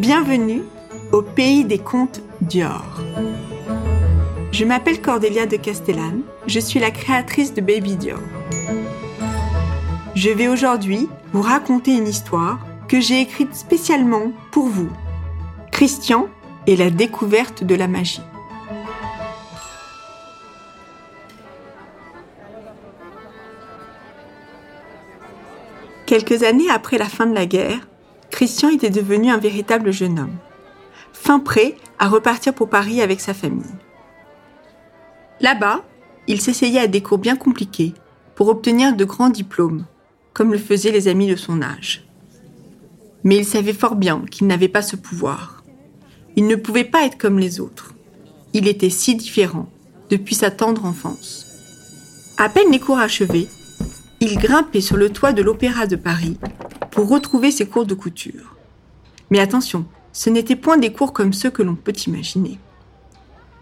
Bienvenue au pays des contes Dior. Je m'appelle Cordélia de Castellane, je suis la créatrice de Baby Dior. Je vais aujourd'hui vous raconter une histoire que j'ai écrite spécialement pour vous. Christian et la découverte de la magie. Quelques années après la fin de la guerre, Christian était devenu un véritable jeune homme, fin prêt à repartir pour Paris avec sa famille. Là-bas, il s'essayait à des cours bien compliqués pour obtenir de grands diplômes, comme le faisaient les amis de son âge. Mais il savait fort bien qu'il n'avait pas ce pouvoir. Il ne pouvait pas être comme les autres. Il était si différent depuis sa tendre enfance. À peine les cours achevés, il grimpait sur le toit de l'Opéra de Paris pour retrouver ses cours de couture. Mais attention, ce n'étaient point des cours comme ceux que l'on peut imaginer.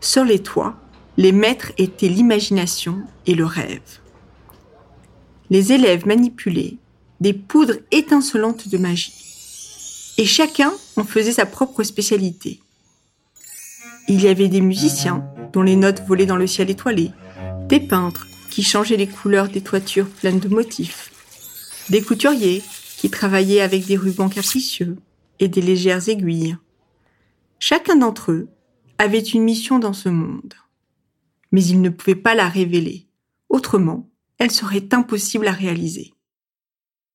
Sur les toits, les maîtres étaient l'imagination et le rêve. Les élèves manipulaient des poudres étincelantes de magie. Et chacun en faisait sa propre spécialité. Il y avait des musiciens dont les notes volaient dans le ciel étoilé, des peintres qui changeaient les couleurs des toitures pleines de motifs, des couturiers qui travaillaient avec des rubans capricieux et des légères aiguilles. Chacun d'entre eux avait une mission dans ce monde. Mais ils ne pouvaient pas la révéler. Autrement, elle serait impossible à réaliser.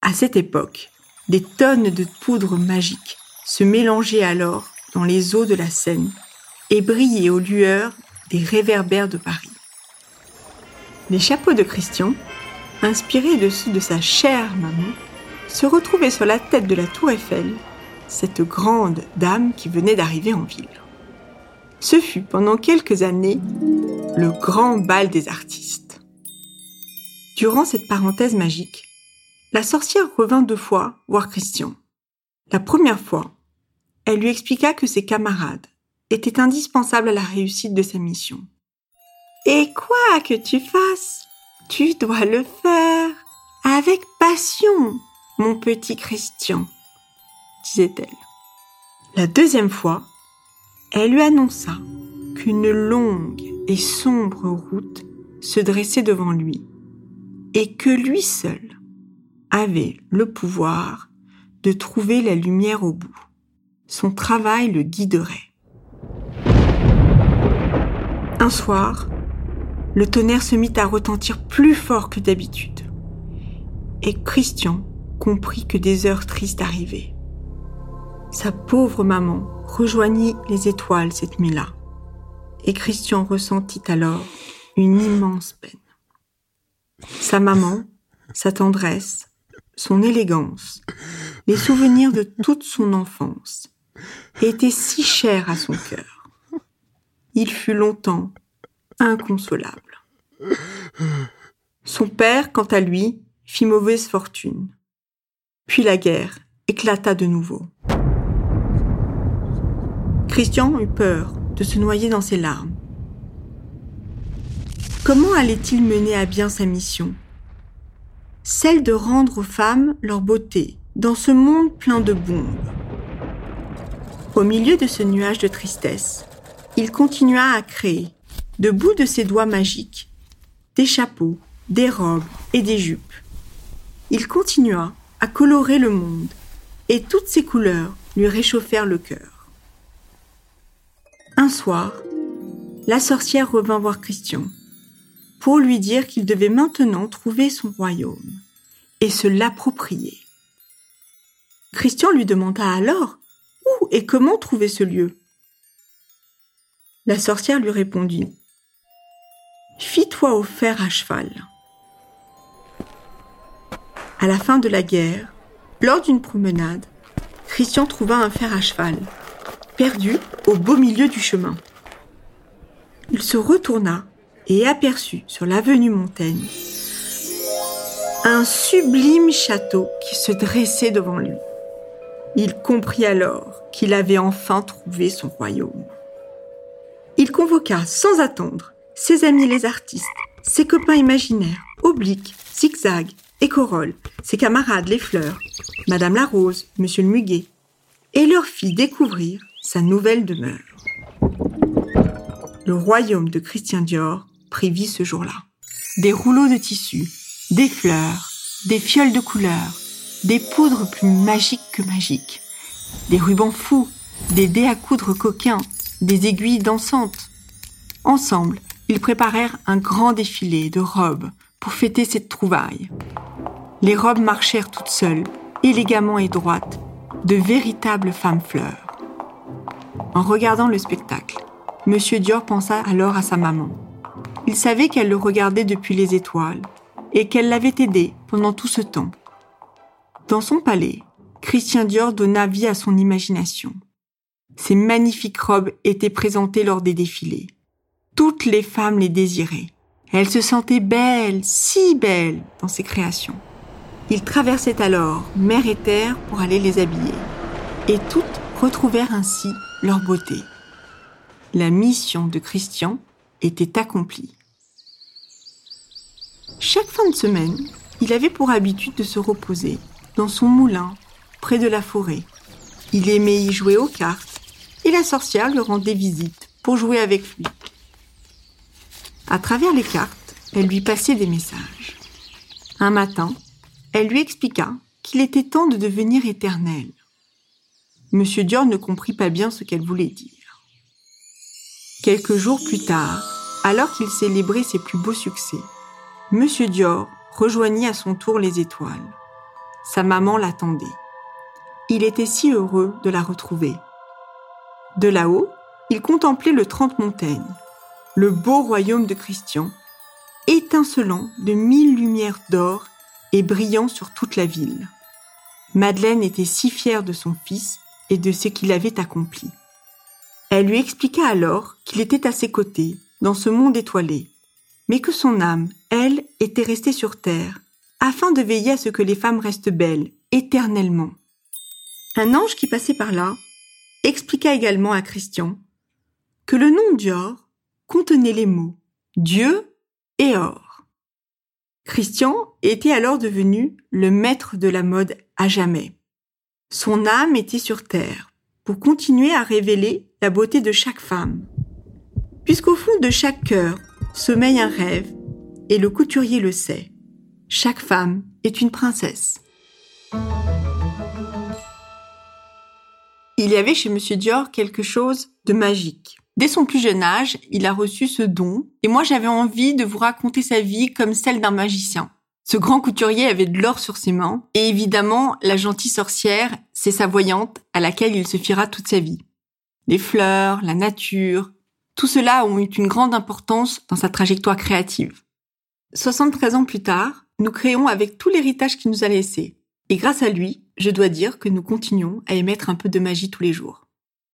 À cette époque, des tonnes de poudre magique se mélangeaient alors dans les eaux de la Seine et brillaient aux lueurs des réverbères de Paris. Les chapeaux de Christian, inspirés de ceux de sa chère maman, se retrouvaient sur la tête de la tour Eiffel, cette grande dame qui venait d'arriver en ville. Ce fut pendant quelques années le grand bal des artistes. Durant cette parenthèse magique, la sorcière revint deux fois voir Christian. La première fois, elle lui expliqua que ses camarades étaient indispensables à la réussite de sa mission. Et quoi que tu fasses, tu dois le faire avec passion, mon petit Christian, disait-elle. La deuxième fois, elle lui annonça qu'une longue et sombre route se dressait devant lui et que lui seul avait le pouvoir de trouver la lumière au bout. Son travail le guiderait. Un soir, le tonnerre se mit à retentir plus fort que d'habitude. Et Christian comprit que des heures tristes arrivaient. Sa pauvre maman rejoignit les étoiles cette nuit-là. Et Christian ressentit alors une immense peine. Sa maman, sa tendresse, son élégance, les souvenirs de toute son enfance étaient si chers à son cœur. Il fut longtemps inconsolable. Son père, quant à lui, fit mauvaise fortune. Puis la guerre éclata de nouveau. Christian eut peur de se noyer dans ses larmes. Comment allait-il mener à bien sa mission? Celle de rendre aux femmes leur beauté dans ce monde plein de bombes. Au milieu de ce nuage de tristesse, il continua à créer, de bout de ses doigts magiques, des chapeaux, des robes et des jupes. Il continua à colorer le monde, et toutes ces couleurs lui réchauffèrent le cœur. Un soir, la sorcière revint voir Christian pour lui dire qu'il devait maintenant trouver son royaume et se l'approprier. Christian lui demanda alors où et comment trouver ce lieu? La sorcière lui répondit Fie-toi au fer à cheval. À la fin de la guerre, lors d'une promenade, Christian trouva un fer à cheval, perdu au beau milieu du chemin. Il se retourna et aperçut sur l'avenue Montaigne un sublime château qui se dressait devant lui. Il comprit alors qu'il avait enfin trouvé son royaume. Il convoqua sans attendre ses amis les artistes, ses copains imaginaires, obliques, zigzag et ses camarades les fleurs, Madame la Rose, Monsieur le Muguet. et leur fit découvrir sa nouvelle demeure. Le royaume de Christian Dior prit ce jour-là. Des rouleaux de tissu, des fleurs, des fioles de couleurs, des poudres plus magiques que magiques, des rubans fous, des dés à coudre coquins, des aiguilles dansantes. Ensemble, ils préparèrent un grand défilé de robes pour fêter cette trouvaille. Les robes marchèrent toutes seules, élégamment et droites, de véritables femmes fleurs. En regardant le spectacle, Monsieur Dior pensa alors à sa maman. Il savait qu'elle le regardait depuis les étoiles et qu'elle l'avait aidé pendant tout ce temps. Dans son palais, Christian Dior donna vie à son imagination. Ses magnifiques robes étaient présentées lors des défilés. Toutes les femmes les désiraient. Elles se sentaient belles, si belles dans ses créations. Il traversait alors mer et terre pour aller les habiller. Et toutes retrouvèrent ainsi leur beauté. La mission de Christian était accomplie. Chaque fin de semaine, il avait pour habitude de se reposer dans son moulin près de la forêt. Il aimait y jouer aux cartes et la sorcière lui rendait visite pour jouer avec lui. À travers les cartes, elle lui passait des messages. Un matin, elle lui expliqua qu'il était temps de devenir éternel. Monsieur Dior ne comprit pas bien ce qu'elle voulait dire. Quelques jours plus tard, alors qu'il célébrait ses plus beaux succès, Monsieur Dior rejoignit à son tour les étoiles. Sa maman l'attendait. Il était si heureux de la retrouver. De là-haut, il contemplait le trente montagnes, le beau royaume de Christian, étincelant de mille lumières d'or et brillant sur toute la ville. Madeleine était si fière de son fils et de ce qu'il avait accompli. Elle lui expliqua alors qu'il était à ses côtés, dans ce monde étoilé, mais que son âme, elle, était restée sur terre, afin de veiller à ce que les femmes restent belles, éternellement. Un ange qui passait par là expliqua également à Christian que le nom Dior contenait les mots Dieu et or. Christian était alors devenu le maître de la mode à jamais. Son âme était sur terre pour continuer à révéler la beauté de chaque femme. Puisqu'au fond de chaque cœur sommeille un rêve, et le couturier le sait. Chaque femme est une princesse. Il y avait chez Monsieur Dior quelque chose de magique. Dès son plus jeune âge, il a reçu ce don, et moi j'avais envie de vous raconter sa vie comme celle d'un magicien. Ce grand couturier avait de l'or sur ses mains, et évidemment, la gentille sorcière, c'est sa voyante à laquelle il se fiera toute sa vie. Les fleurs, la nature, tout cela ont eu une grande importance dans sa trajectoire créative. 73 ans plus tard, nous créons avec tout l'héritage qu'il nous a laissé. Et grâce à lui, je dois dire que nous continuons à émettre un peu de magie tous les jours.